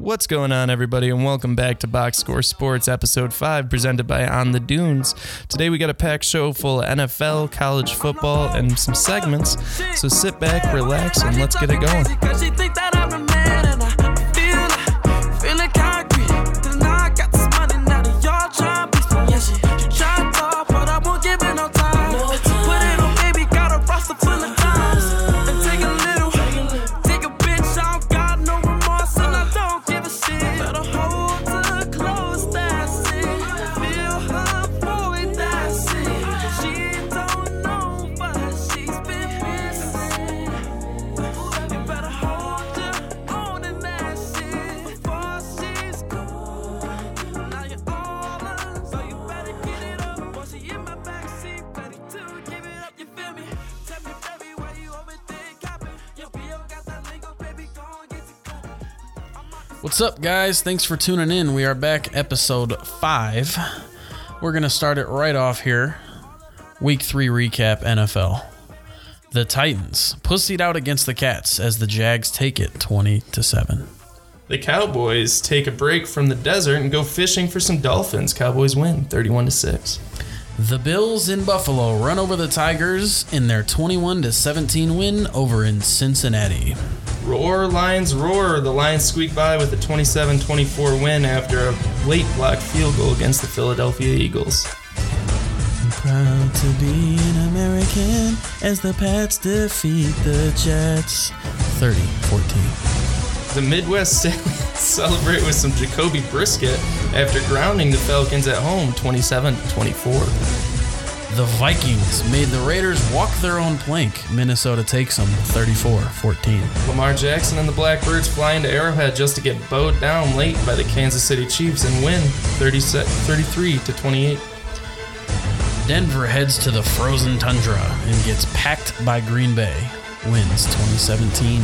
What's going on, everybody, and welcome back to Box Score Sports, episode 5, presented by On the Dunes. Today, we got a packed show full of NFL, college football, and some segments. So sit back, relax, and let's get it going. What's up, guys? Thanks for tuning in. We are back, episode five. We're going to start it right off here. Week three recap NFL. The Titans pussied out against the Cats as the Jags take it 20 to 7. The Cowboys take a break from the desert and go fishing for some dolphins. Cowboys win 31 to 6. The Bills in Buffalo run over the Tigers in their 21 to 17 win over in Cincinnati. Roar, Lions, roar. The Lions squeak by with a 27 24 win after a late block field goal against the Philadelphia Eagles. I'm proud to be an American as the Pats defeat the Jets 30 14. The Midwest celebrate with some Jacoby Brisket after grounding the Falcons at home 27 24. The Vikings made the Raiders walk their own plank. Minnesota takes them 34 14. Lamar Jackson and the Blackbirds fly into Arrowhead just to get bowed down late by the Kansas City Chiefs and win 30, 33 to 28. Denver heads to the frozen tundra and gets packed by Green Bay. Wins 2017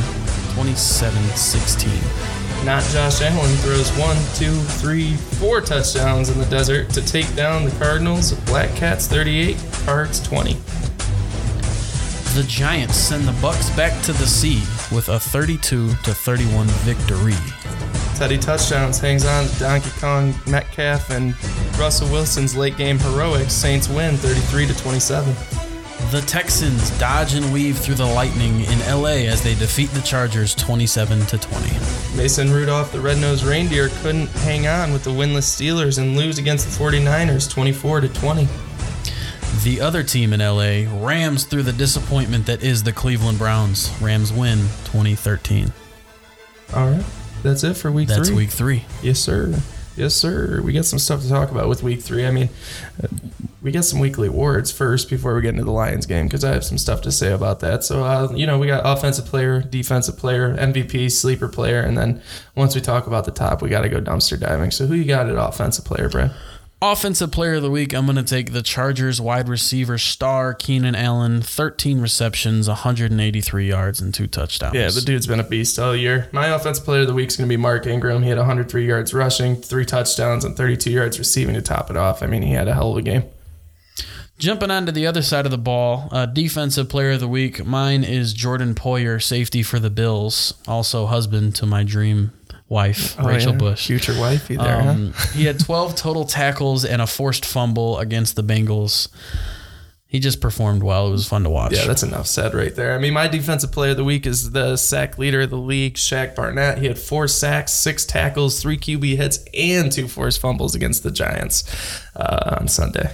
27 16. Not Josh Allen throws one, two, three, four touchdowns in the desert to take down the Cardinals. Black Cats 38, Cards 20. The Giants send the Bucks back to the sea with a 32 to 31 victory. Teddy touchdowns hangs on to Donkey Kong, Metcalf, and Russell Wilson's late game heroics. Saints win 33 to 27. The Texans dodge and weave through the lightning in LA as they defeat the Chargers 27 to 20. Mason Rudolph, the red-nosed reindeer, couldn't hang on with the winless Steelers and lose against the 49ers 24 to 20. The other team in LA rams through the disappointment that is the Cleveland Browns. Rams win 2013. All right. That's it for week That's three. week 3. Yes, sir. Yes, sir. We got some stuff to talk about with week three. I mean, we got some weekly awards first before we get into the Lions game because I have some stuff to say about that. So, uh, you know, we got offensive player, defensive player, MVP, sleeper player, and then once we talk about the top, we got to go dumpster diving. So, who you got at offensive player, Brad? Offensive player of the week, I'm going to take the Chargers wide receiver star Keenan Allen, 13 receptions, 183 yards, and two touchdowns. Yeah, the dude's been a beast all year. My offensive player of the week is going to be Mark Ingram. He had 103 yards rushing, three touchdowns, and 32 yards receiving to top it off. I mean, he had a hell of a game. Jumping on to the other side of the ball, uh, defensive player of the week, mine is Jordan Poyer, safety for the Bills, also husband to my dream wife, Oh, Rachel yeah. Bush. Future wifey there, huh? Um, he had 12 total tackles and a forced fumble against the Bengals. He just performed well. It was fun to watch. Yeah, that's enough said right there. I mean, my defensive player of the week is the sack leader of the league, Shaq Barrett. He had four sacks, six tackles, three QB hits, and two forced fumbles against the Giants uh, on Sunday.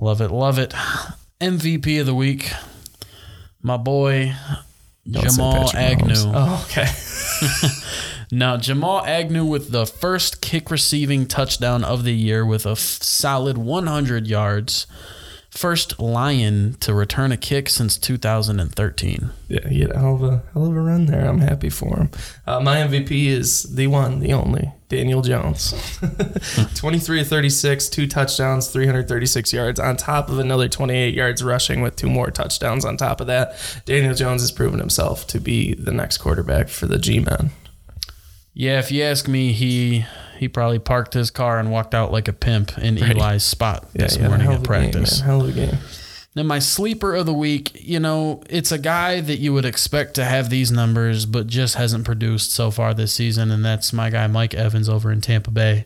Love it, love it. MVP of the week, my boy Don't Jamal Agnew. Oh, okay. Now, Jamal Agnew with the first kick receiving touchdown of the year with a f- solid 100 yards. First Lion to return a kick since 2013. Yeah, he had a hell of a hell of a run there. I'm happy for him. Uh, my MVP is the one, the only, Daniel Jones. 23 to 36, two touchdowns, 336 yards, on top of another 28 yards rushing with two more touchdowns on top of that. Daniel Jones has proven himself to be the next quarterback for the G-Men. Yeah, if you ask me, he he probably parked his car and walked out like a pimp in Eli's spot this he had a morning hell at of a game, practice. man. Hell of a game. Then my sleeper of the week, you know, it's a guy that you would expect to have these numbers, but just hasn't produced so far this season, and that's my guy Mike Evans over in Tampa Bay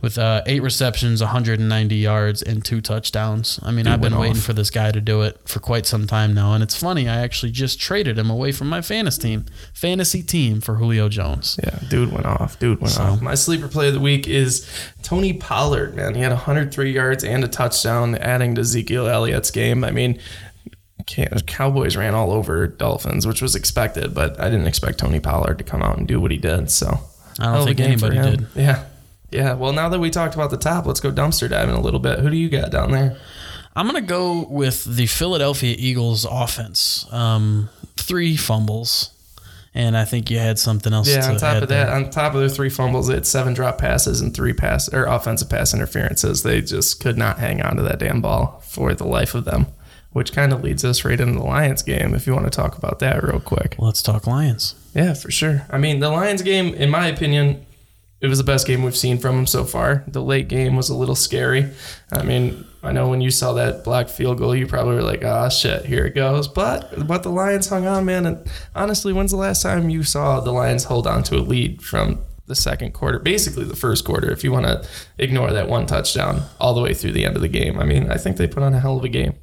with uh, eight receptions, 190 yards, and two touchdowns. I mean, Dude I've been went waiting off. for this guy to do it for quite some time now, and it's funny. I actually just traded him away from my fantasy team, fantasy team for Julio Jones. Yeah, dude went off. Dude went So- off. My sleeper play of the week is Tony Pollard, man. He had 103 yards and a touchdown, adding to Ezekiel Elliott's game. I mean, Cowboys ran all over Dolphins, which was expected, but I didn't expect Tony Pollard to come out and do what he did. So I don't hell of a think anybody did. Yeah. Yeah. Well, now that we talked about the top, let's go dumpster diving a little bit. Who do you got down there? I'm gonna go with the Philadelphia Eagles offense. Um, three fumbles, and I think you had something else. Yeah, to on top of that, there. on top of their three fumbles, they had seven drop passes and three pass or offensive pass interferences. They just could not hang on to that damn ball for the life of them. Which kind of leads us right into the Lions game. If you want to talk about that real quick. let's talk Lions. Yeah, for sure. I mean, the Lions game, in my opinion, it was the best game we've seen from them so far. The late game was a little scary. I mean, I know when you saw that black field goal, you probably were like, "Ah, shit, here it goes." But but the Lions hung on, man. And honestly, when's the last time you saw the Lions hold on to a lead from the second quarter, basically the first quarter, if you want to ignore that one touchdown all the way through the end of the game? I mean, I think they put on a hell of a game.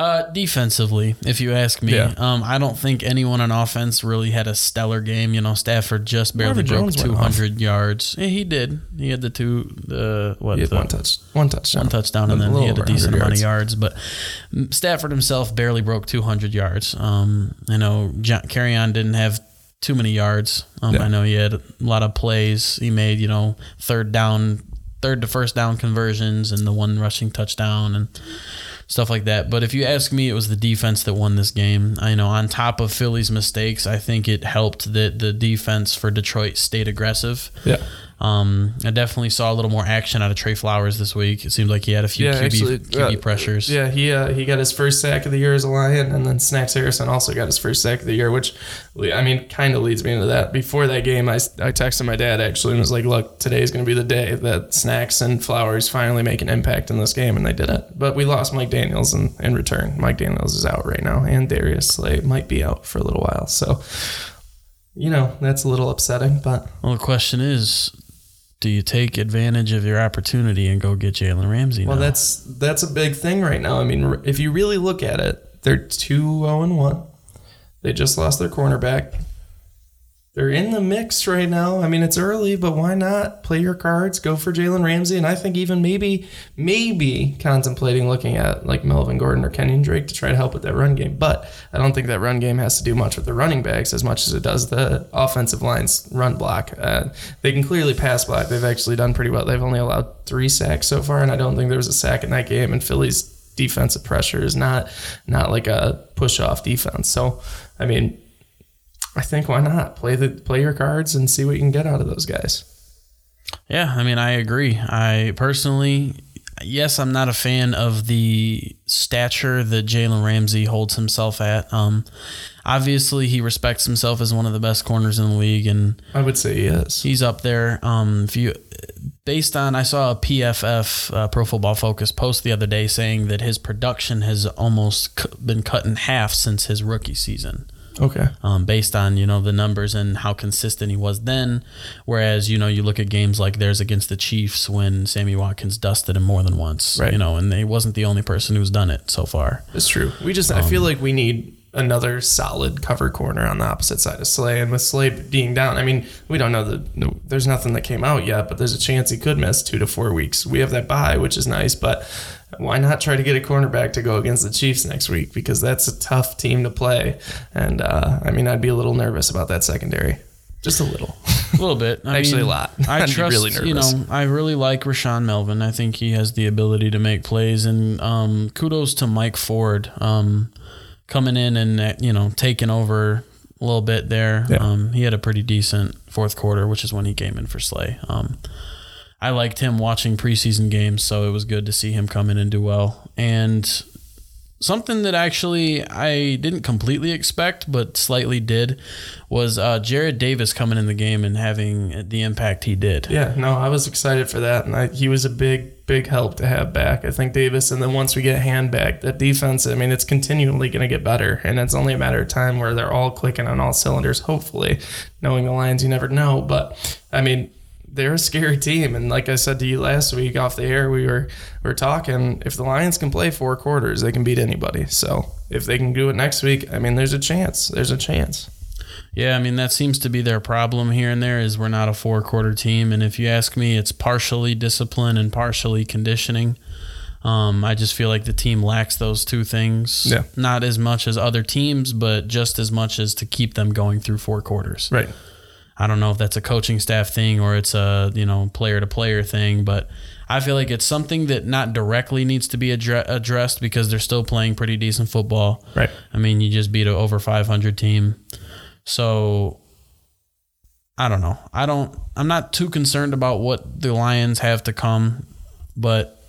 Uh, defensively, if you ask me, Yeah. um, I don't think anyone on offense really had a stellar game. You know, Stafford just barely Marvin broke 200 yards. Yeah, he did. He had the two, the what, He had the, one touch, one touchdown, one touchdown, and then he had a decent amount of yards. But Stafford himself barely broke 200 yards. Um, I know John, on didn't have too many yards. Um, Yeah. I know he had a lot of plays. He made, you know, third down, third to first down conversions, and the one rushing touchdown, and stuff like that. But if you ask me, it was the defense that won this game. I know on top of Philly's mistakes, I think it helped that the defense for Detroit stayed aggressive. Yeah. Um, I definitely saw a little more action out of Trey Flowers this week. It seemed like he had a few Yeah, QB, actually, QB uh, pressures. Yeah, he uh, he got his first sack of the year as a Lion, and then Snacks Harrison also got his first sack of the year, which I mean kind of leads me into that. Before that game, I, I texted my dad actually and was like, "Look, today's going to be the day that Snacks and Flowers finally make an impact in this game," and they did it. But we lost Mike Daniels in, in return. Mike Daniels is out right now, and Darius Slay might be out for a little while. So, you know, that's a little upsetting, but Well, the question is, do you take advantage of your opportunity and go get Jalen Ramsey? Well, now? that's that's a big thing right now. I mean, if you really look at it, they're two zero and one. They just lost their cornerback. They're in the mix right now. I mean, it's early, but why not play your cards? Go for Jalen Ramsey, and I think even maybe maybe contemplating looking at like Melvin Gordon or Kenyan Drake to try to help with that run game. But I don't think that run game has to do much with the running backs as much as it does the offensive line's run block. Uh, they can clearly pass block. They've actually done pretty well. They've only allowed three sacks so far, and I don't think there was a sack in that game. And Philly's defensive pressure is not not like a push off defense. So I mean, I think why not play the play your cards and see what you can get out of those guys. Yeah, I mean, I agree. I personally, yes, I'm not a fan of the stature that Jalen Ramsey holds himself at. Um, obviously, he respects himself as one of the best corners in the league, and I would say yes. he's up there. Um, if you, based on, I saw a PFF uh, Pro Football Focus post the other day saying that his production has almost cu- been cut in half since his rookie season Okay. um, based on you know the numbers and how consistent he was then. Whereas you know you look at games like theirs against the Chiefs when Sammy Watkins dusted him more than once, Right. you know, and he wasn't the only person who's done it so far. It's true. We just I feel like we need another solid cover corner on the opposite side of Slay. And with Slay being down, I mean, we don't know that there's nothing that came out yet, but there's a chance he could miss two to four weeks. We have that bye, which is nice, but why not try to get a cornerback to go against the Chiefs next week? Because that's a tough team to play. And uh, I mean, I'd be a little nervous about that secondary. Just a little. A little bit, I Actually, mean, a lot. I I'd be trust, really you know, I really like Rashaan Melvin. I think he has the ability to make plays, and um, kudos to Mike Ford um, coming in and uh, you know taking over a little bit there. Yeah. Um, he had a pretty decent fourth quarter, which is when he came in for Slay. Um, I liked him watching preseason games, so it was good to see him come in and do well. And something that actually I didn't completely expect, but slightly did, was uh, Jarrad Davis coming in the game and having the impact he did. Yeah, no, I was excited for that, and I, he was a big, big help to have back. I think Davis, and then once we get Hand back, that defense, I mean, it's continually going to get better, and it's only a matter of time where they're all clicking on all cylinders. Hopefully, knowing the Lions, you never know, but I mean, they're a scary team. And like I said to you last week off the air, we were we were talking. If the Lions can play four quarters, they can beat anybody. So if they can do it next week, I mean, there's a chance. There's a chance. Yeah, I mean that seems to be their problem here and there is we're not a four quarter team, and if you ask me, it's partially discipline and partially conditioning. Um, I just feel like the team lacks those two things. Yeah. Not as much as other teams, but just as much as to keep them going through four quarters. Right. I don't know if that's a coaching staff thing or it's a you know player to player thing, but I feel like it's something that not directly needs to be addre- addressed because they're still playing pretty decent football. Right. I mean, you just beat a over 500 team, so I don't know. I don't. I'm not too concerned about what the Lions have to come, but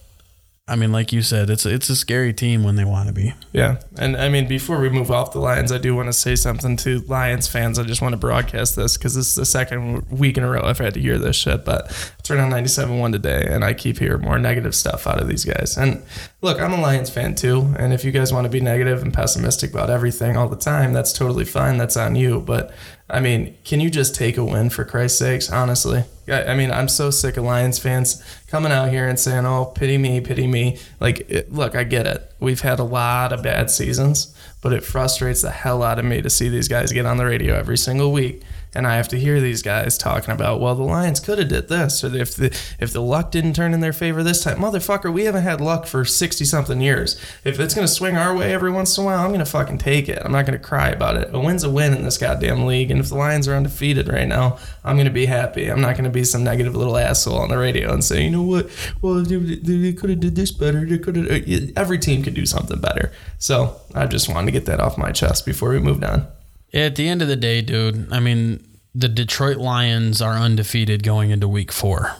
I mean, like you said, it's it's a scary team when they want to be. Yeah, and I mean, before we move off the Lions, I do want to say something to Lions fans. I just want to broadcast this because this is the second week in a row I've had to hear this shit. But I turned on 97.1 today, and I keep hearing more negative stuff out of these guys. And look, I'm a Lions fan too, and if you guys want to be negative and pessimistic about everything all the time, that's totally fine. That's on you. But I mean, can you just take a win for Christ's sakes? Honestly, I, I mean, I'm so sick of Lions fans coming out here and saying, "Oh, pity me, pity me." Like, it, look, I get it. We've had a lot of bad seasons, but it frustrates the hell out of me to see these guys get on the radio every single week and I have to hear these guys talking about, well, the Lions could have did this, or if the if the luck didn't turn in their favor this time, motherfucker, we haven't had luck for sixty something years. If it's gonna swing our way every once in a while, I'm gonna fucking take it. I'm not gonna cry about it. A win's a win in this goddamn league, and if the Lions are undefeated right now, I'm gonna be happy. I'm not gonna be some negative little asshole on the radio and say, you know what, well, they, they could have did this better. They could have. Uh, every team could do something better. So I just wanted to get that off my chest before we moved on. At the end of the day, dude, I mean, the Detroit Lions are undefeated going into week four.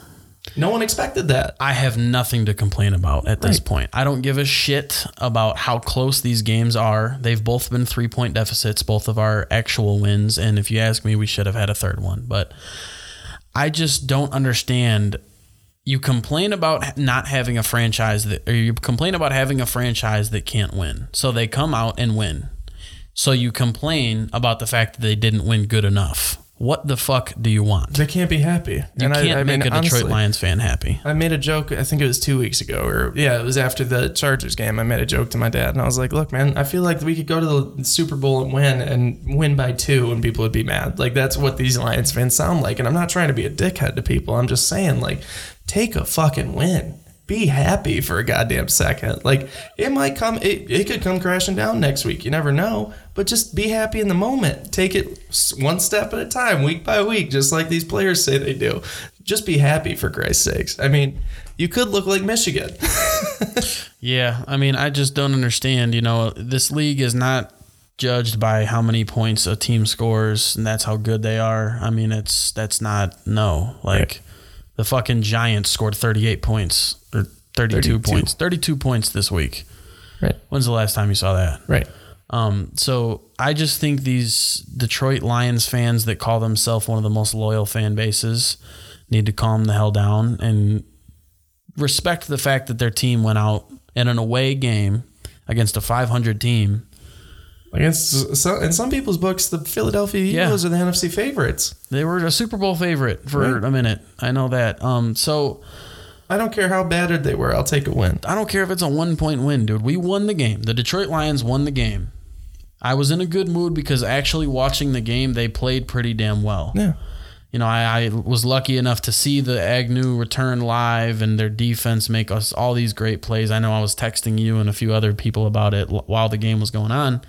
No one expected that. I have nothing to complain about at this Right. point. I don't give a shit about how close these games are. They've both been three point deficits, both of our actual wins. And if you ask me, we should have had a third one. But I just don't understand. You complain about not having a franchise that, or you complain about having a franchise that can't win. So they come out and win. So you complain about the fact that they didn't win good enough. What the fuck do you want? They can't be happy. You and can't I, I make mean, a Detroit honestly, Lions fan happy. I made a joke. I think it was two weeks ago, or yeah, it was after the Chargers game. I made a joke to my dad, and I was like, "Look, man, I feel like we could go to the Super Bowl and win, and win by two, and people would be mad. Like that's what these Lions fans sound like. And I'm not trying to be a dickhead to people. I'm just saying, like, take a fucking win. Be happy for a goddamn second. Like it might come, it, it could come crashing down next week. You never know. But just be happy in the moment. Take it one step at a time, week by week, just like these players say they do. Just be happy for Christ's sakes. I mean, you could look like Michigan. Yeah, I mean, I just don't understand. You know, this league is not judged by how many points a team scores, and that's how good they are. I mean, it's that's not no. Like the fucking Giants scored 38 points or 32, 32. points. 32 points this week. Right. When's the last time you saw that? Right. Um, so I just think these Detroit Lions fans that call themselves one of the most loyal fan bases need to calm the hell down and respect the fact that their team went out in an away game against a 500 team. Against some, in some people's books, the Philadelphia Yeah. Eagles are the NFC favorites. They were a Super Bowl favorite for Right. a minute. I know that. Um, so I don't care how battered they were. I'll take a win. I don't care if it's a one point win, dude. We won the game. The Detroit Lions won the game. I was in a good mood because actually watching the game, they played pretty damn well. Yeah. You know, I, I was lucky enough to see the Agnew return live and their defense make us all these great plays. I know I was texting you and a few other people about it while the game was going on.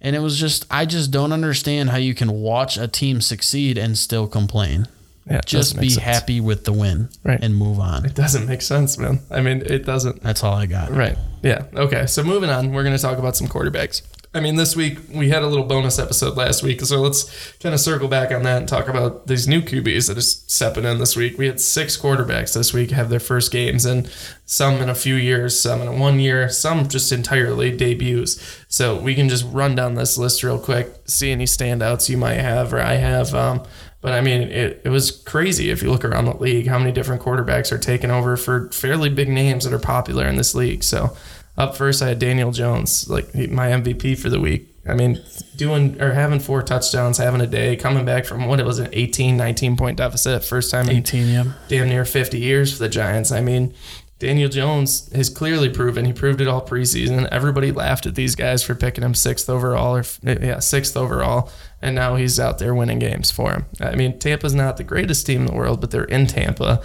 And it was just, I just don't understand how you can watch a team succeed and still complain. Yeah. Just be sense. happy with the win Right. and move on. It doesn't make sense, man. I mean, it doesn't. That's all I got. Right. Yeah. Okay. So moving on, we're going to talk about some quarterbacks. I mean, this week we had a little bonus episode last week, so let's kind of circle back on that and talk about these new QBs that are stepping in this week. We had six quarterbacks this week have their first games, and some in a few years, some in one year, some just entirely debuts. So we can just run down this list real quick, see any standouts you might have or I have. Um, but I mean, it, it was crazy if you look around the league how many different quarterbacks are taking over for fairly big names that are popular in this league. So up first, I had Daniel Jones, like my MVP for the week. I mean, doing or having four touchdowns, having a day, coming back from what it was an 18, 19 point deficit, first time in 18, yeah. damn near 50 years for the Giants. I mean, Daniel Jones has clearly proven he proved it all preseason. Everybody laughed at these guys for picking him sixth overall or yeah sixth overall, and now he's out there winning games for him. I mean, Tampa's not the greatest team in the world, but they're in Tampa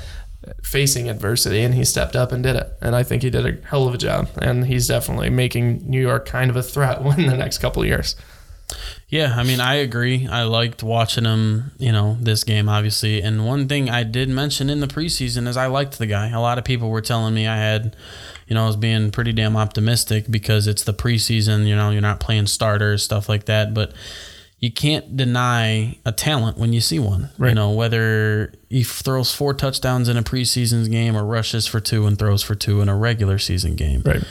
facing adversity and he stepped up and did it and i think he did a hell of a job and he's definitely making new york kind of a threat in the next couple years Yeah, I mean, I agree. I liked watching him, you know, this game, obviously. And one thing I did mention in the preseason is I liked the guy. A lot of people were telling me I had, you know, I was being pretty damn optimistic because it's the preseason, you know, you're not playing starters, stuff like that. But you can't deny a talent when you see one. Right. You know, whether he throws four touchdowns in a preseason game or rushes for two and throws for two in a regular season game right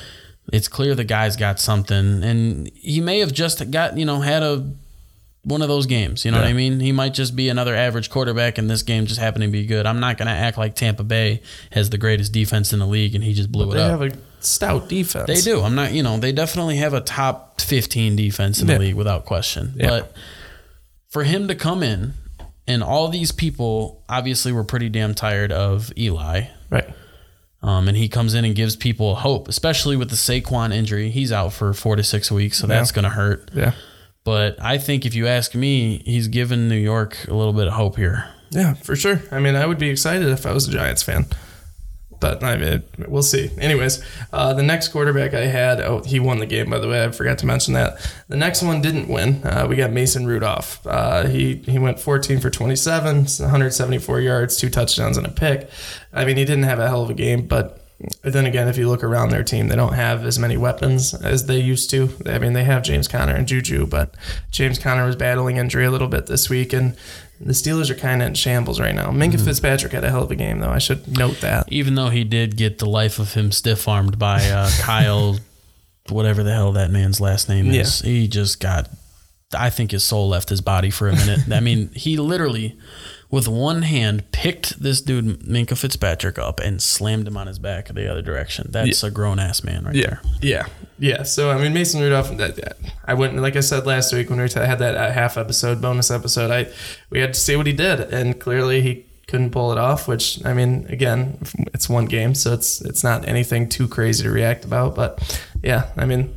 it's clear the guy's got something and he may have just got you know had a one of those games you know what i mean? He might just be another average quarterback and this game just happened to be good. I'm not going to act like tampa bay has the greatest defense in the league and he just blew it they up. They have a stout defense. They do. I'm not you know they definitely have a top 15 defense in Yeah. the league without question. Yeah. but for him to come in and all these people obviously were pretty damn tired of eli. Right. Um, and he comes in and gives people hope, especially with the Saquon injury. He's out for four to six weeks, so that's going to hurt. yeah But I think if you ask me, he's given New York a little bit of hope here. Yeah, for sure. I mean, I would be excited if I was a Giants fan. But I mean, we'll see. Anyways, uh, the next quarterback I had, oh, he won the game, by the way. I forgot to mention that. The next one didn't win. Uh, we got Mason Rudolph. Uh, he, he went 14 for 27, 174 yards, two touchdowns, and a pick. I mean, he didn't have a hell of a game, but then again, if you look around their team, they don't have as many weapons as they used to. I mean, they have James Conner and Juju, but James Conner was battling injury a little bit this week, and the Steelers are kind of in shambles right now. Minkah Fitzpatrick had a hell of a game, though. I should note that. Even though he did get the life of him stiff armed by uh, Kyle, whatever the hell that man's last name is. He just got, I think his soul left his body for a minute. I mean, he literally, with one hand, picked this dude, Minkah Fitzpatrick, up and slammed him on his back the other direction. That's a grown ass man right there. Yeah, yeah. So I mean, Mason Rudolph. That, that- I went like I said last week when we had that uh, half episode bonus episode. I we had to see what he did, and clearly he couldn't pull it off. Which I mean, again, it's one game, so it's it's not anything too crazy to react about. But yeah, I mean,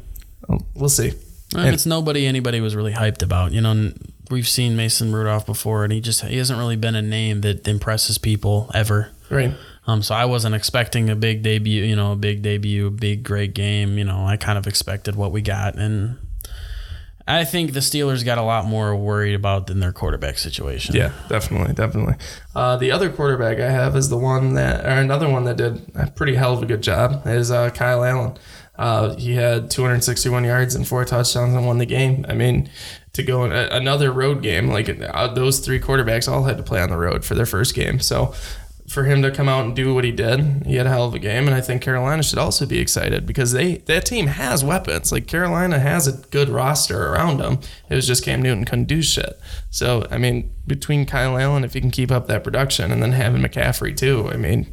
we'll see. And it's nobody anybody was really hyped about. You know, we've seen Mason Rudolph before, and he just he hasn't really been a name that impresses people ever. Right. Um, so I wasn't expecting a big debut. You know, a big debut, a big great game. You know, I kind of expected what we got, and I think the Steelers got a lot more worried about than their quarterback situation. Yeah, definitely, definitely. Uh, the other quarterback I have is the one that, or another one that did a pretty hell of a good job is uh, Kyle Allen. Uh, he had 261 yards and four touchdowns and won the game. I mean, to go in a, another road game, like uh, those three quarterbacks all had to play on the road for their first game. So for him to come out and do what he did, he had a hell of a game. And I think Carolina should also be excited because they that team has weapons. Like Carolina has a good roster around them. It was just Cam Newton couldn't do shit. So I mean, between Kyle Allen, if he can keep up that production, and then having McCaffrey too, I mean,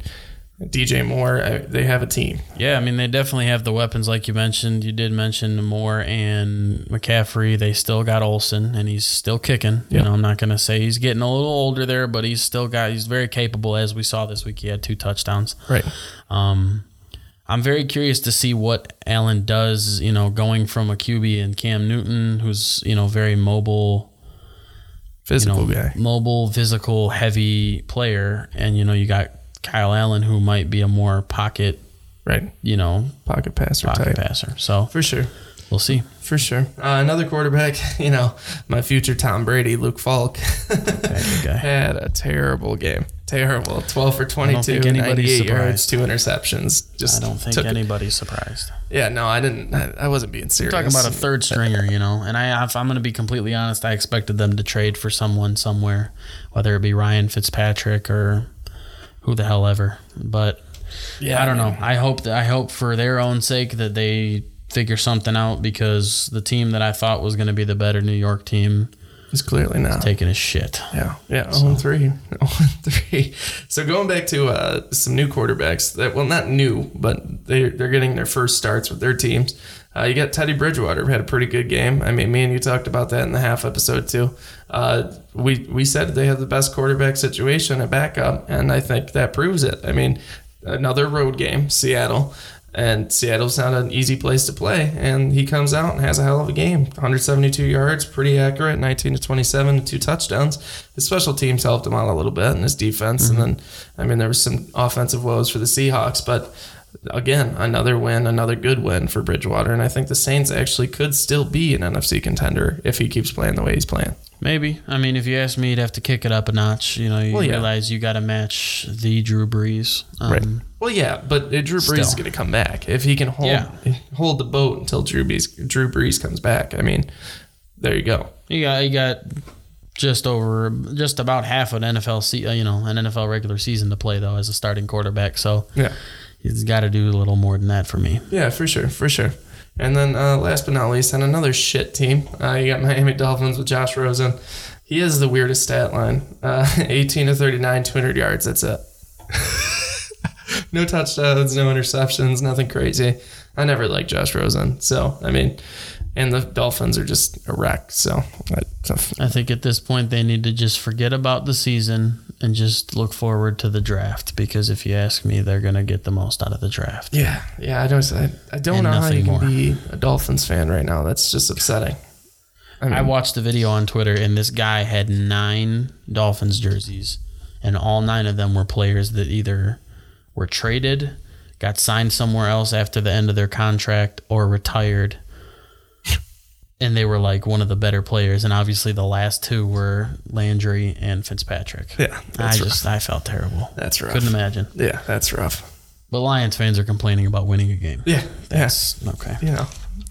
DJ Moore, I, they have a team. Yeah, I mean they definitely have the weapons like you mentioned. You did mention Moore and McCaffrey. They still got Olsen, and he's still kicking. You know, I'm not gonna say he's getting a little older there, but he's still got. He's very capable, as we saw this week. He had two touchdowns. Right. Um, I'm very curious to see what Allen does. You know, going from a QB and Cam Newton, who's you know very mobile, you Physical know, guy. mobile, physical, heavy player, and you know you got Kyle Allen, who might be a more pocket, Right. you know, Pocket passer pocket type. passer. So For sure. we'll see. For sure. Uh, another quarterback, you know, my future Tom Brady, Luke Falk, Bad had a terrible game. Terrible. 12 for 22, think anybody's 98 yards, two interceptions. Just I don't think took it- surprised. Yeah, no, I didn't. I, I wasn't being serious. Talking about a third stringer, you know, and I, if I'm going to be completely honest, I expected them to trade for someone somewhere, whether it be Ryan Fitzpatrick or who the hell ever. But Yeah, I don't know. I hope that I hope for their own sake that they figure something out because the team that I thought was going to be the better New York team is clearly not. taking a shit. Yeah, yeah, 0 3. 0 3. So going back to uh, some new quarterbacks that, well, not new, but they're, they're getting their first starts with their teams. Uh, you got Teddy Bridgewater, had a pretty good game. I mean, me and you talked about that in the half episode too. Uh, we we said they have the best quarterback situation at backup, and I think that proves it. I mean, another road game, Seattle, and Seattle's not an easy place to play. And he comes out and has a hell of a game 172 yards, pretty accurate, 19 to 27, two touchdowns. His special teams helped him out a little bit in his defense. And then, I mean, there was some offensive woes for the Seahawks, but again, another win, another good win for Bridgewater. And I think the Saints actually could still be an NFC contender if he keeps playing the way he's playing. Maybe. I mean, if you ask me, you'd have to kick it up a notch. You know, you Well, yeah. realize you got to match the Drew Brees. Um, Well, yeah, but Drew Brees is going to come back if he can hold Yeah. hold the boat until Drew Brees Drew Brees comes back. I mean, there you go. You got you got just over just about half of an NFL se- uh, you know an NFL regular season to play though as a starting quarterback. So Yeah, he's got to do a little more than that for me. yeah, for sure, for sure. And then uh, last but not least, on another shit team, uh, you got Miami Dolphins with Josh Rosen. He has the weirdest stat line: uh, 18 to 39, 200 yards. That's it. no touchdowns, no interceptions, nothing crazy. I never liked Josh Rosen, so I mean, and the Dolphins are just a wreck. So I, I think at this point they need to just forget about the season and just look forward to the draft because if you ask me, they're gonna get the most out of the draft. Yeah, yeah. I don't. I, I don't And know how you can more. be a Dolphins fan right now. That's just upsetting. I mean, I watched the video on Twitter, and this guy had nine Dolphins jerseys, and all nine of them were players that either were traded, got signed somewhere else after the end of their contract, or retired. And they were like one of the better players, and obviously the last two were Landry and Fitzpatrick. yeah, I rough. just I felt terrible. That's rough. Couldn't imagine. Yeah, that's rough. But Lions fans are complaining about winning a game. Yeah, That's okay. yeah. You know,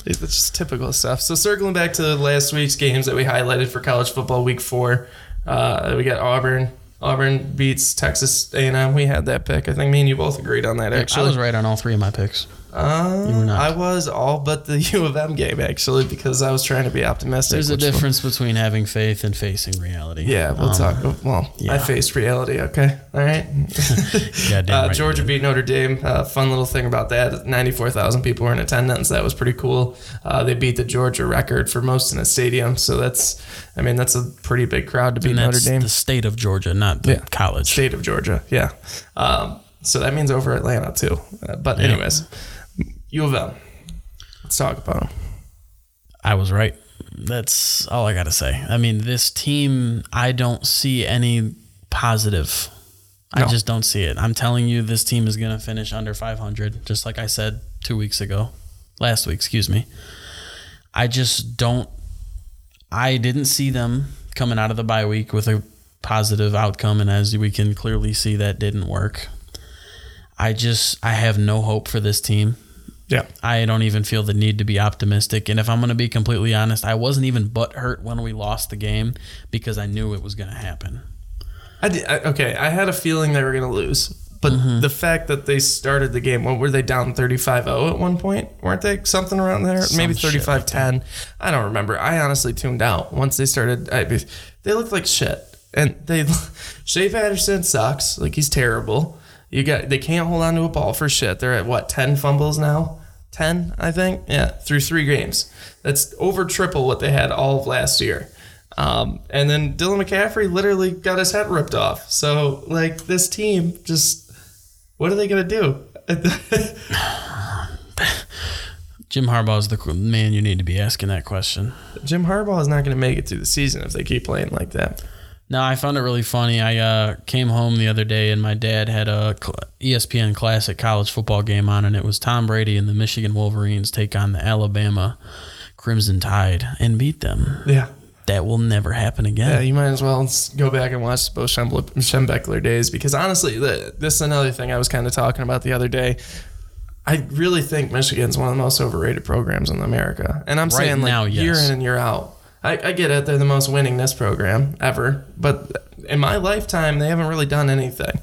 it's just typical stuff. So circling back to last week's games that we highlighted for college football week four, uh, we got Auburn. Auburn beats Texas A&M. We had that pick. I think me and you both agreed on that. Actually, I was right on all three of my picks. Uh, You were not. I was all but the U of M game actually because I was trying to be optimistic. There's a which was- difference between having faith and facing reality. Yeah, we'll Um, talk. Well, I faced reality. Okay, all right. Goddamn uh, right Georgia beat Notre Dame. Uh, fun little thing about that: ninety-four thousand people were in attendance. That was pretty cool. Uh, they beat the Georgia record for most in a stadium. So that's, I mean, that's a pretty big crowd to beat Notre Dame. the state of Georgia, not the Yeah. college. State of Georgia. Yeah. Um, so that means over Atlanta too. Uh, but Yeah. U of M. Let's talk about them. I was right. That's all I got to say. I mean, this team, I don't see any positive. I just don't see it. I'm telling you, this team is going to finish under 500, just like I said two weeks ago, last week, excuse me. I just don't. I didn't see them coming out of the bye week with a positive outcome, and as we can clearly see, that didn't work. I just, I have no hope for this team. Yeah. I don't even feel the need to be optimistic. And if I'm going to be completely honest, I wasn't even butthurt when we lost the game because I knew it was going to happen. I did, I, okay, I had a feeling they were going to lose. But Mm-hmm. the fact that they started the game, what were they down 35-0 at one point? Weren't they something around there? Some Maybe shit like 35-10. I don't remember. I honestly tuned out once they started. I, they looked like shit. And they Shea Patterson sucks. Like he's terrible. You got they can't hold on to a ball for shit. They're at what, 10 fumbles now? 10, I think. Yeah, through 3 games. That's over triple what they had all of last year. Um, and then Dylan McCaffrey literally got his head ripped off. So, like, this team just, what are they going to do? Jim Harbaugh is the man you need to be asking that question. Jim Harbaugh is not going to make it through the season if they keep playing like that. No, I found it really funny. I uh, came home the other day and my dad had a ESPN Classic college football game on, and it was Tom Brady and the Michigan Wolverines take on the Alabama Crimson Tide and beat them. Yeah. That will never happen again. Yeah, you might as well go back and watch Bo Schembechler days because honestly, the, this is another thing I was kind of talking about the other day. I really think Michigan's one of the most overrated programs in America, and I'm Right saying like now, year in and year out. I, I get it; they're the most winningest program ever, but in my lifetime, they haven't really done anything.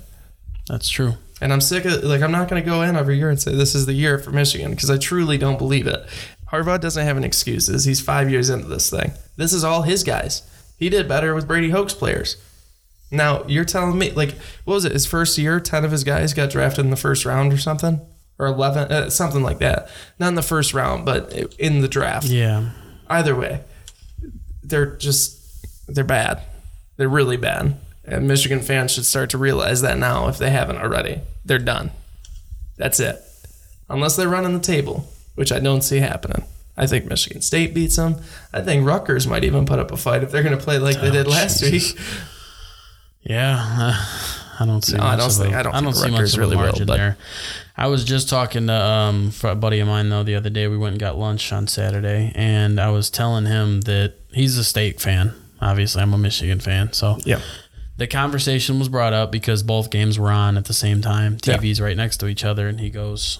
That's true. And I'm sick of like I'm not going to go in every year and say this is the year for Michigan because I truly don't believe it. Harbaugh doesn't have any excuses. He's five years into this thing. This is all his guys. He did better with Brady Hoke's players. Now you're telling me like what was it? His first year, ten of his guys got drafted in the first round or something, or eleven, uh, something like that. Not in the first round, but in the draft. Yeah. Either way, they're just they're bad. They're really bad. And Michigan fans should start to realize that now if they haven't already. They're done. That's it. Unless they're running the table, which I don't see happening. I think Michigan State beats them. I think Rutgers might even put up a fight if they're going to play like they did last Jesus. week. Yeah, I don't see. No, much I don't of think- a, I don't I don't see much of a really will, margin but- there. I was just talking to um a buddy of mine though the other day. We went and got lunch on Saturday, and I was telling him that he's a state fan. Obviously, I'm a Michigan fan, so Yeah. the conversation was brought up because both games were on at the same time. Yeah. TVs right next to each other, and he goes,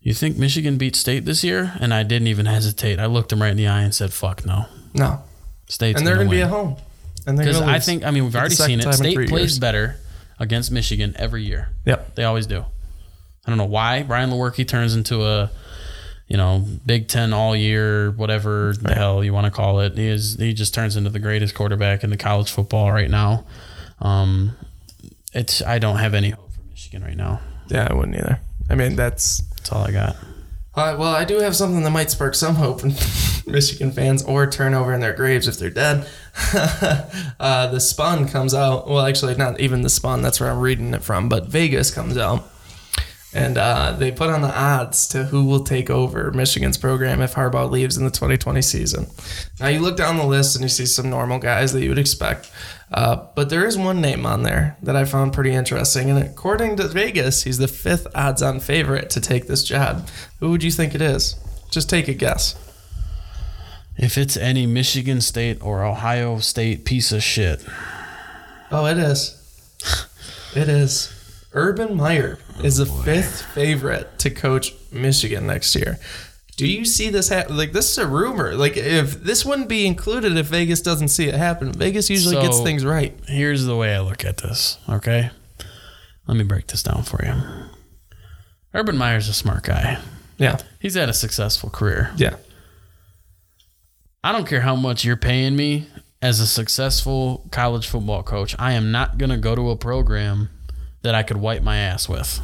"You think Michigan beat State this year?" And I didn't even hesitate. I looked him right in the eye and said, "Fuck no, No. State's and they're going to be at home. And because I think I mean we've already seen it. State plays years. better against Michigan every year. Yep. They always do. I don't know why Brian Lewerke turns into a you know Big Ten all year whatever the hell you want to call it. He is he just turns into the greatest quarterback in the college football right now. Um, it's I don't have any hope for Michigan right now. Yeah, I wouldn't either. I mean, that's That's all I got. Uh, well, I do have something that might spark some hope in Michigan fans or turn over in their graves if they're dead. uh, the Spun comes out. Well, actually, not even the Spun. That's where I'm reading it from. But Vegas comes out. And uh, they put on the odds to who will take over Michigan's program if Harbaugh leaves in the 2020 season. Now, you look down the list and you see some normal guys that you would expect. Uh, but there is one name on there that I found pretty interesting. And according to Vegas, he's the fifth odds on favorite to take this job. Who would you think it is? Just take a guess. If it's any Michigan State or Ohio State piece of shit, Oh, it is. It is. Urban Meyer oh, is the fifth favorite to coach Michigan next year. Do you see this happen? Like this is a rumor. Like if this wouldn't be included if Vegas doesn't see it happen. Vegas usually gets things right. here's the way I look at this, okay? Let me break this down for you. Urban Meyer's a smart guy. Yeah. He's had a successful career. Yeah. I don't care how much you're paying me as a successful college football coach. I am not going to go to a program that I could wipe my ass with.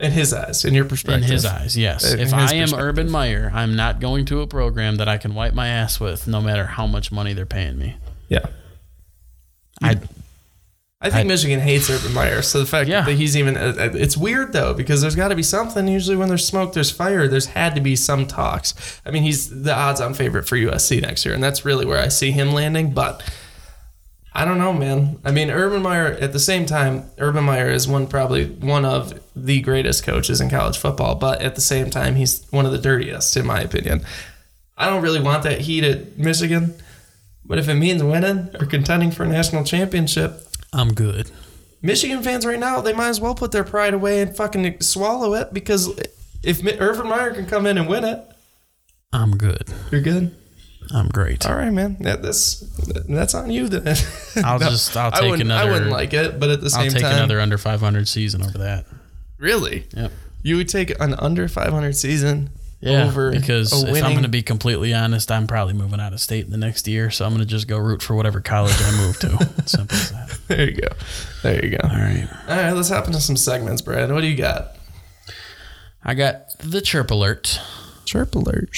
In his eyes, in your perspective. In his eyes, yes. In if I am. Urban Meyer, I'm not going to a program that I can wipe my ass with no matter how much money they're paying me. Yeah. I I think I- Michigan hates Urban Meyer. So the fact Yeah. that he's even, uh, uh, it's weird though, because there's got to be something. Usually when there's smoke, there's fire. There's had to be some talks. I mean, he's the odds on favorite for USC next year, and that's really where I see him landing. But I don't know, man. I mean, Urban Meyer, at the same time, Urban Meyer is one, probably one of the greatest coaches in college football, but at the same time, he's one of the dirtiest, in my opinion. I don't really want that heat at Michigan, but if it means winning or contending for a national championship, I'm good. Michigan fans right now, they might as well put their pride away and fucking swallow it because if Urban Meyer can come in and win it, I'm good. you're good. I'm great. All right, man. That, that's that's on you then. I'll just- I'll take wouldn't, I wouldn't like it, but at the same time, I'll take time, another under 500 season over that. really, Yep. you would take an under 500 season Yeah, over because if I'm going to be completely honest, I'm probably moving out of state in the next year, so I'm going to just go root for whatever college I move to. Simple as that. there you go. There you go. All right. All right, let's hop into some segments, Brad. What do you got? I got the chirp alert. Chirp alert.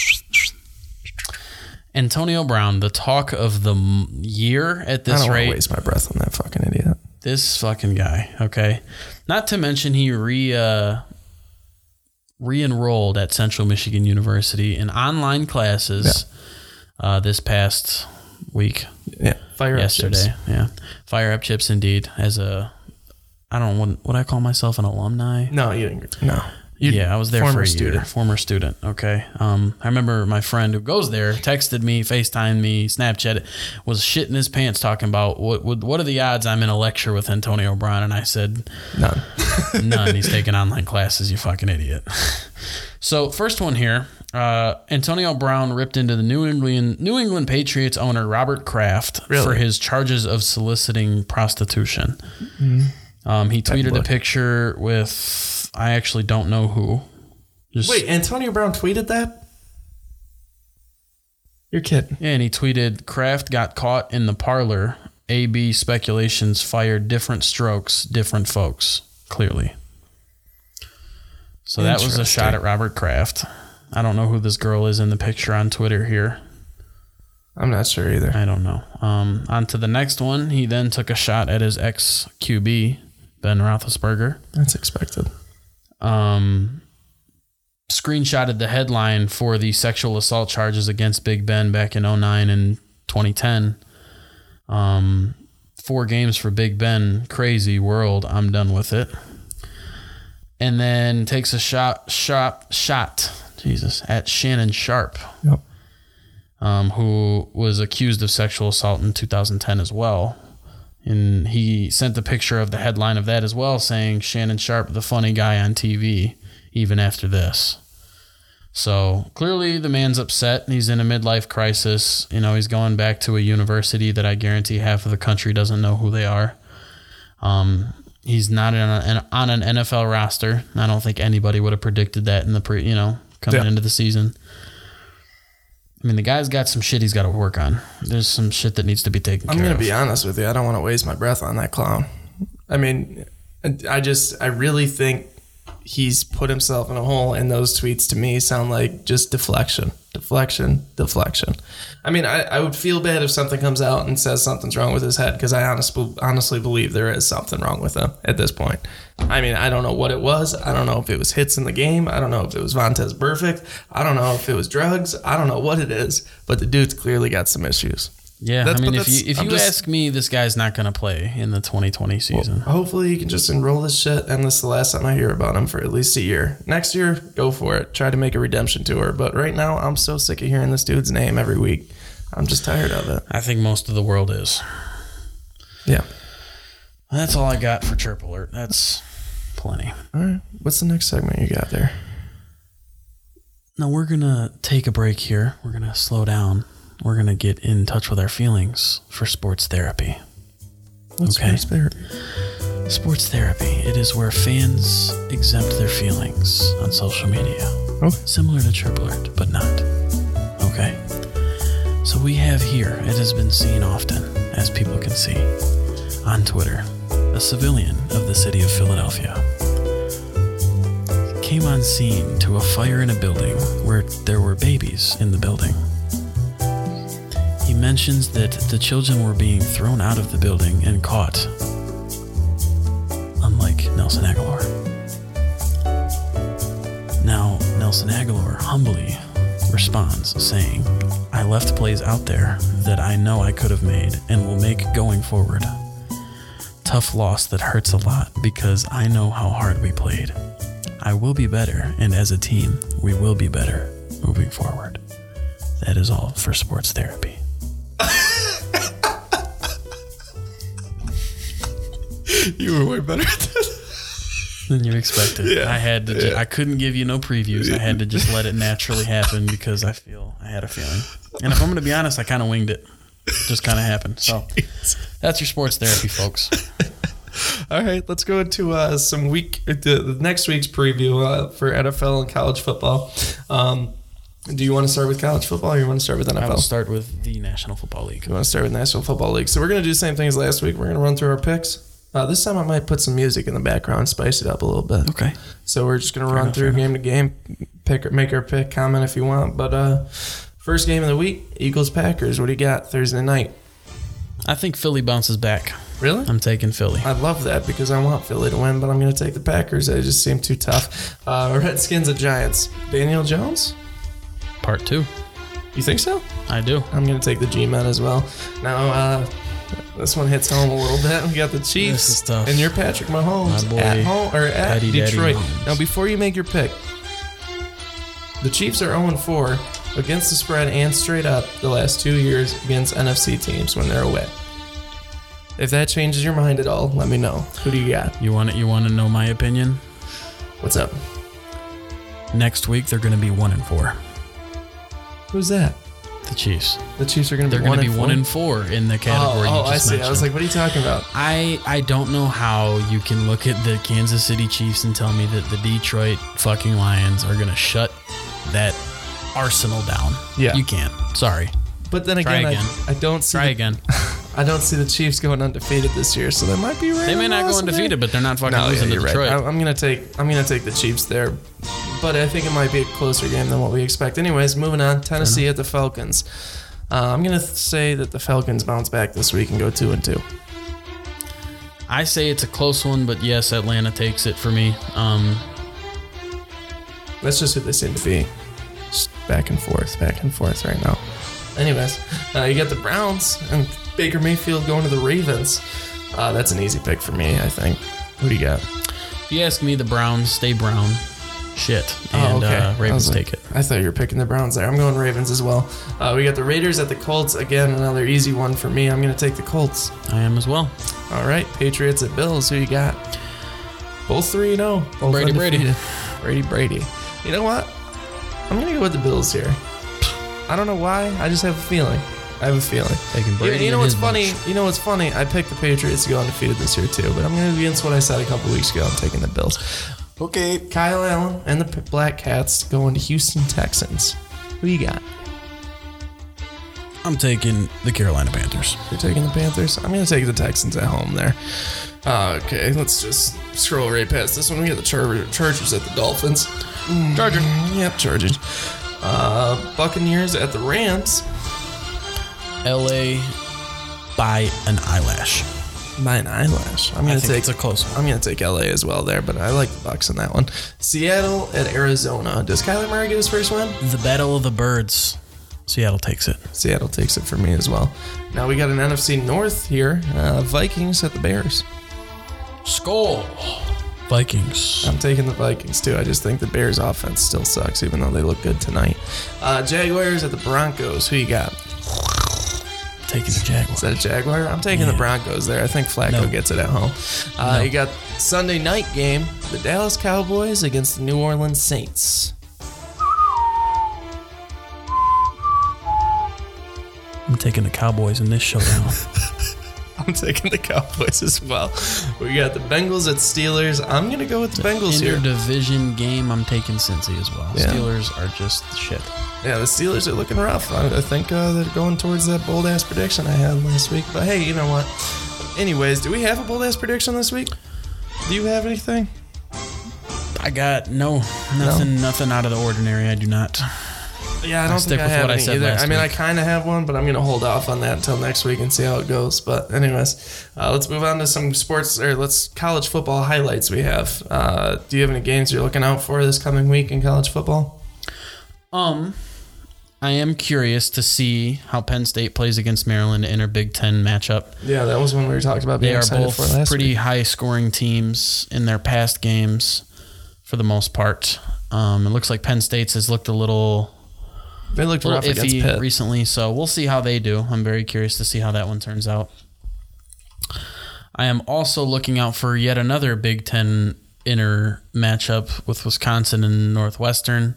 Antonio Brown, the talk of the year at this I this don't rate. to waste my breath on that fucking idiot. This fucking guy, okay? Not to mention he re uh, re-enrolled at Central Michigan University in online classes uh, this past week. Yeah, Fire up yesterday. chips. Yeah, fire up chips indeed. As a, I don't know what would I call myself an alumni. No, you didn't. No. You- yeah, I was there former for a year. student. Former student. Okay. Um, I remember my friend who goes there texted me, Facetimed me, Snapchat, was shitting his pants talking about what what are the odds I'm in a lecture with Antonio Brown, and I said None. none. He's taking online classes. You fucking idiot. So first one here, uh, Antonio Brown ripped into the New England New England Patriots owner Robert Kraft Really? for his charges of soliciting prostitution. Um, he tweeted a picture with I actually don't know who. Just, Wait, Antonio Brown tweeted that? You're kidding. Yeah, and he tweeted Kraft got caught in the parlor. AB speculations fired different strokes, different folks. Clearly. So that was a shot at Robert Kraft. I don't know who this girl is in the picture on Twitter here. I'm not sure either. I don't know. Um, on to the next one. He then took a shot at his ex QB, Ben Roethlisberger. That's expected. Um, screenshotted the headline for the sexual assault charges against Big Ben back in 09 and 2010. Um, four games for Big Ben. Crazy world. I'm done with it. And then takes a shot, shot, shot, Jesus, at Shannon Sharpe, Yep. um, who was accused of sexual assault in 2010 as well. And he sent the picture of the headline of that as well, saying Shannon Sharpe, the funny guy on TV, even after this. So clearly the man's upset. He's in a midlife crisis. You know, he's going back to a university that I guarantee half of the country doesn't know who they are. Um, he's not on an, on an NFL roster. I don't think anybody would have predicted that in the pre, you know, coming Yeah. into the season. I mean, the guy's got some shit he's got to work on. There's some shit that needs to be taken I'm gonna of. be honest with you. I don't want to waste my breath on that clown. I mean, I just I really think he's put himself in a hole, and those tweets to me sound like just deflection, deflection, deflection. I mean, I, I would feel bad if something comes out and says something's wrong with his head because I honestly honestly believe there is something wrong with him at this point. I mean, I don't know what it was. I don't know if it was hits in the game. I don't know if it was Vontaze Burfict. I don't know if it was drugs. I don't know what it is, but the dude's clearly got some issues. Yeah, That's- I mean, if you if I'm you just- ask me, this guy's not going to play in the 2020 season. Hopefully, he can just enroll this shit, and this is the last time I hear about him for at least a year. Next year, go for it. Try to make a redemption tour. But right now, I'm so sick of hearing this dude's name every week. I'm just tired of it. I think most of the world is. Yeah. That's all I got for Chirp Alert. That's plenty. All right. What's the next segment you got there? Now we're gonna take a break here. We're gonna slow down. We're gonna get in touch with our feelings for sports therapy. What's Okay. first there? Sports therapy. It is where fans exempt their feelings on social media. Okay. Similar to Chirp Alert, but not. Okay. So we have here, it has been seen often, as people can see, on Twitter, a civilian of the city of Philadelphia came on scene to a fire in a building where there were babies in the building. He mentions that the children were being thrown out of the building and caught, unlike Nelson Agholor. Now, Nelson Agholor humbly responds, saying, I left plays out there that I know I could have made and will make going forward. Tough loss that hurts a lot because I know how hard we played. I will be better, and as a team, we will be better moving forward. That is all for sports therapy. You were way better than you expected. Yeah. I had to. Ju- I couldn't give you no previews. I had to just let it naturally happen because I feel I had a feeling. And if I'm going to be honest, I kind of winged it. Just kind of happened. So that's your sports therapy, folks. All right, let's go into uh, some week, the, the next week's preview uh, for NFL and college football. Um, do you want to start with college football or you want to start with NFL? I will NFL? start with the National Football League. You want to start with National Football League. So we're going to do the same thing as last week. We're going to run through our picks. Uh, this time I might put some music in the background, spice it up a little bit. Okay. So we're just going to run enough, through fair game to game, pick make our pick, comment if you want. But uh, first game of the week, Eagles Packers. What do you got Thursday night? I think Philly bounces back. Really? I'm taking Philly. I love that because I want Philly to win, but I'm going to take the Packers. They just seem too tough. Uh, Redskins and Giants. Daniel Jones? Part two. You think so? I do. I'm going to take the G-Men as well. Now, uh, This one hits home a little bit. We got the Chiefs This is tough. and you're Patrick Mahomes My boy, at home or at Daddy, Daddy Detroit. Mahomes. now, before you make your pick, the Chiefs are 0 4 against the spread and straight up the last two years against NFC teams when they're away. If that changes your mind at all, let me know. Who do you got? You want it? you want to know my opinion? What's up? Next week they're going to be one and four. Who's that? The Chiefs. The Chiefs are going to be They're one going to be one four? and four in the category. Oh, oh I see. I was like, what are you talking about? I I don't know how you can look at the Kansas City Chiefs and tell me that the Detroit fucking Lions are going to shut that arsenal down. Yeah. you can't. Sorry. But then again, again. I, I don't see Try the, again. I don't see the Chiefs going undefeated this year, so they might be. Right. They may not go undefeated, but they're not fucking No, yeah, losing to Detroit. right. I, I'm gonna take I'm gonna take the Chiefs there, but I think it might be a closer game than what we expect. Anyways, moving on. Tennessee at the Falcons. Uh, I'm gonna say that the Falcons bounce back this week and go two and two. I say it's a close one, but yes, Atlanta takes it for me. Um, That's just who they seem to be. Just back and forth, back and forth right now. Anyways, uh, you got the Browns and Baker Mayfield going to the Ravens. Uh, that's an easy pick for me, I think. Who do you got? if you ask me, the Browns stay brown. Shit, and uh, Oh, I Ravens like- take it. I thought you were picking the Browns there. I'm going Ravens as well. Uh, we got the Raiders at the Colts. Again, another easy one for me. I'm going to take the Colts. I am as well. All right, Patriots at Bills. Who you got? Both 3 0. Both Brady, Brady. undefeated. Brady, Brady. You know what? I'm going to go with the Bills here. I don't know why. I just have a feeling. I have a feeling. Taking You, Brady you know what's funny? bunch. You know what's funny? I picked the Patriots to go undefeated this year too, but I'm going to be against what I said a couple weeks ago. I'm taking the Bills. Okay, Kyle Allen and the Black Cats going to Houston Texans. Who you got? I'm taking the Carolina Panthers. You're taking the Panthers. I'm going to take the Texans at home there. Uh, okay, let's just scroll right past this one. We got the Char- Chargers at the Dolphins. Chargers. Yep, Chargers. Uh, Buccaneers at the Rams. LA by an eyelash. By an eyelash. I'm think take it's a close one. I'm gonna take LA as well there, but I like the Bucs in that one. Seattle at Arizona. Does Kyler Murray get his first win? The Battle of the Birds. Seattle takes it. Seattle takes it for me as well. Now we got an NFC North here. Uh, Vikings at the Bears. Skull. Vikings. I'm taking the Vikings too. I just think the Bears offense still sucks, even though they look good tonight. Uh, Jaguars at the Broncos. Who you got? Taking the Jaguars. Is that a Jaguar? I'm taking the Broncos there. I think Flacco No. gets it at home. Uh, No. You got Sunday night game. The Dallas Cowboys against the New Orleans Saints. I'm taking the Cowboys in this showdown. I'm taking the Cowboys as well. We got the Bengals at Steelers. I'm gonna go with the Bengals here. division game, I'm taking Cincy as well. Yeah. Steelers are just shit. Yeah, the Steelers are looking rough. I, I think uh, they're going towards that bold ass prediction I had last week. But hey, you know what? Anyways, do we have a bold ass prediction this week? Do you have anything? I got no nothing nothing out of the ordinary. I do not. Yeah, I don't stick think I with have what I any said either. I mean, I kind of have one, but I'm gonna hold off on that until next week and see how it goes. But anyways, uh, let's move on to some sports or let's college football highlights we have. Uh, do you have any games you're looking out for this coming week in college football? Um, I am curious to see how Penn State plays against Maryland in their Big Ten matchup. Yeah, that was one we were talking about being They are both pretty week. high scoring teams in their past games, for the most part. Um, it looks like Penn State's has looked a little, They looked little rough against iffy Pitt. recently, so we'll see how they do. I'm very curious to see how that one turns out. I am also looking out for yet another Big Ten inner matchup with Wisconsin and Northwestern.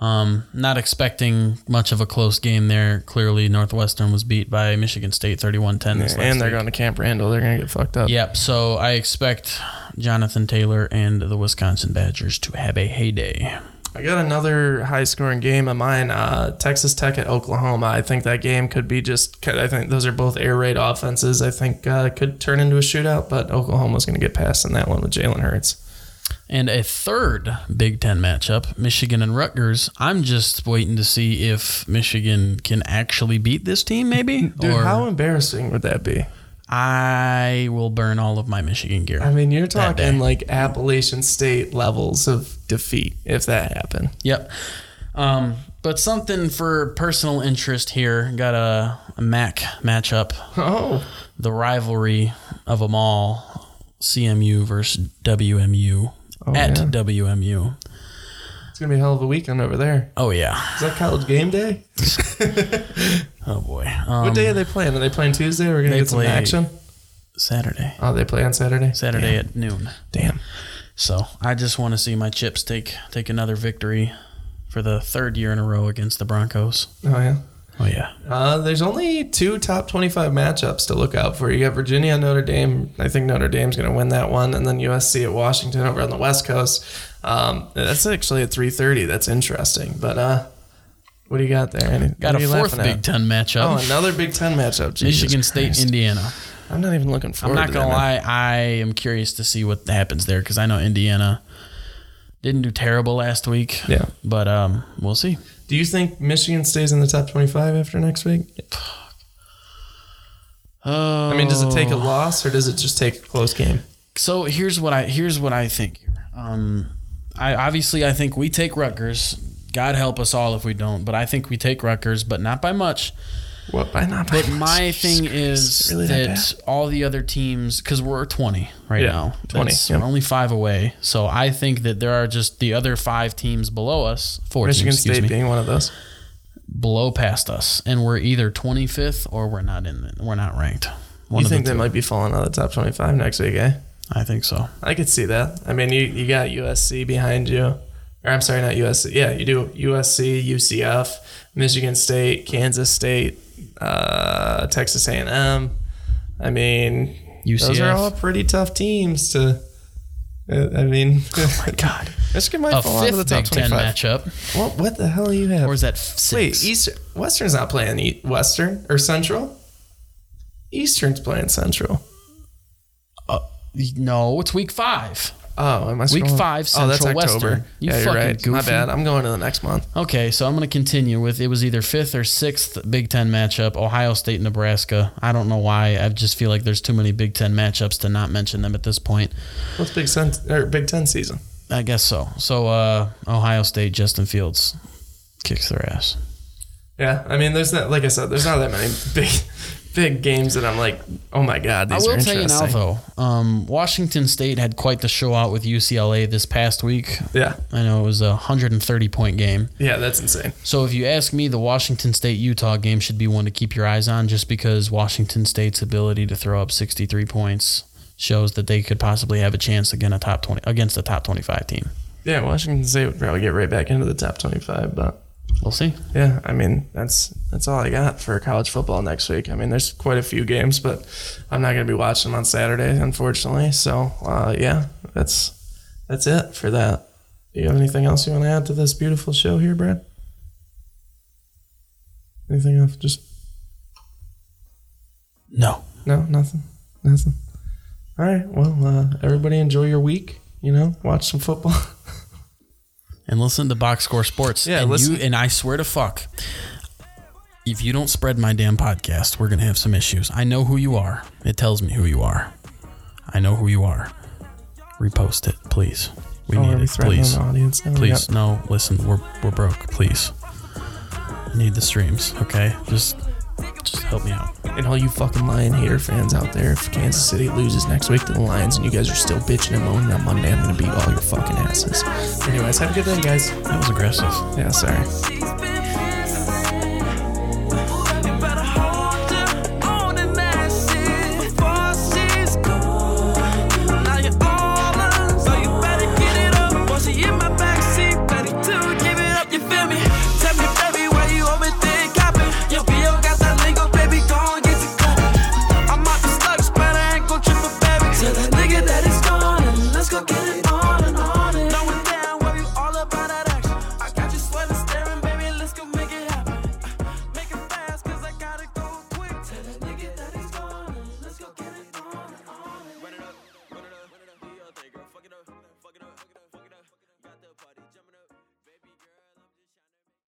Um, not expecting much of a close game there. Clearly, Northwestern was beat by Michigan State 31 10 this last and they're week. going to Camp Randall. They're going to get fucked up. Yep. So I expect Jonathan Taylor and the Wisconsin Badgers to have a heyday. I got another high scoring game of mine. Uh, Texas Tech at Oklahoma. I think that game could be just. I think those are both air raid offenses. I think uh, could turn into a shootout, but Oklahoma's going to get past in that one with Jalen Hurts. And a third Big Ten matchup, Michigan and Rutgers. I'm just waiting to see if Michigan can actually beat this team, maybe. Dude, or how embarrassing would that be? I will burn all of my Michigan gear. I mean, you're talking like Appalachian State levels of defeat if that happened. Yep. Um, but something for personal interest here. Got a, a MAC matchup. Oh, the rivalry of them all, CMU versus WMU Oh, at yeah. WMU. It's gonna be a hell of a weekend over there. Oh yeah. Is that college game day? Oh boy. Um, what day are they playing? Are they playing Tuesday? We're gonna get some action. Saturday. Oh, they play on Saturday. Saturday at noon. Damn. So I just want to see my Chips take take another victory for the third year in a row against the Broncos. Oh yeah. Oh yeah. Uh, there's only two top 25 matchups to look out for. You got Virginia Notre Dame. I think Notre Dame's going to win that one, and then USC at Washington over on the West Coast. Um, that's actually at 3:30. That's interesting. But uh, what do you got there? Any, Got a fourth Big at? Ten matchup. Oh, another Big Ten matchup. Jesus Michigan State, Christ. Indiana. I'm not even looking forward. I'm not to gonna lie, I am curious to see what happens there because I know Indiana didn't do terrible last week. Yeah. But um, we'll see. Do you think Michigan stays in the top 25 after next week? Oh, I mean, does it take a loss or does it just take a close game? So here's what I here's what I think. Um, I obviously I think we take Rutgers. God help us all if we don't, but I think we take Rutgers, but not by much. What? By not. But my thing is really that, that, all the other teams, because we're 20 right Yeah, now, 20, That's- yeah. we're only five away. So I think that there are just the other five teams below us, four Michigan teams, State me, being one of those. below past us, and we're either 25th or we're not in. The, we're not ranked. One you of the think they might be falling out of the top 25 next week, eh? I think so. I could see that. I mean, you, you got USC behind you. Or I'm sorry, not USC. Yeah, you do USC, UCF, Michigan State, Kansas State, uh, Texas A&M. I mean, those UCF. are all pretty tough teams to. uh, I mean, Oh my God. Michigan might A fall out of the top Big Ten 25. matchup. What, what the hell do you have? Or is that six? Wait, Eastern Western's not playing E- Western or Central. Eastern's playing Central. no, it's week five. Oh, am I Week scrolling? five, Oh, that's Central October. Western. You yeah, you're fucking right. My bad. I'm going to the next month. Okay, so I'm going to continue with it was either fifth or sixth Big Ten matchup, Ohio State, Nebraska. I don't know why. I just feel like there's too many Big Ten matchups to not mention them at this point. What's Big Ten or Big Ten season? I guess so. So uh, Ohio State, Justin Fields kicks their ass. Yeah, I mean, there's not like I said, there's not that many big, big games that I'm like, oh my god, I these are will tell you now, though, um, Washington State had quite the show out with UCLA this past week. Yeah, I know it was a 130 point game. yeah, that's insane. So if you ask me, the Washington State Utah game should be one to keep your eyes on, just because Washington State's ability to throw up 63 points shows that they could possibly have a chance against a top 20 against a top 25 team. Yeah, Washington State would probably get right back into the top 25, but We'll see. yeah, I mean, that's that's all I got for college football next week. I mean, there's quite a few games, but I'm not going to be watching them on Saturday, unfortunately. So, uh, yeah, that's that's it for that. Do you have anything else you want to add to this beautiful show here, Brad? Anything else? Just No. No, nothing. Nothing. All right. Well, uh, everybody enjoy your week. You know, watch some football. And listen to Box Score Sports. Yeah, and listen- You, and I swear to fuck, if you don't spread my damn podcast, we're gonna have some issues. I know who you are. It tells me who you are. I know who you are. Repost it, please. We oh, need it, please. audience? Please, no. Listen, we're we're broke. Please, I need the streams. Okay, just just help me out. And all you fucking Lion hater fans out there, if Kansas City loses next week to the Lions and you guys are still bitching and moaning on Monday, I'm going to beat all your fucking asses. Anyways, have a good day, guys. That was aggressive. Yeah, sorry.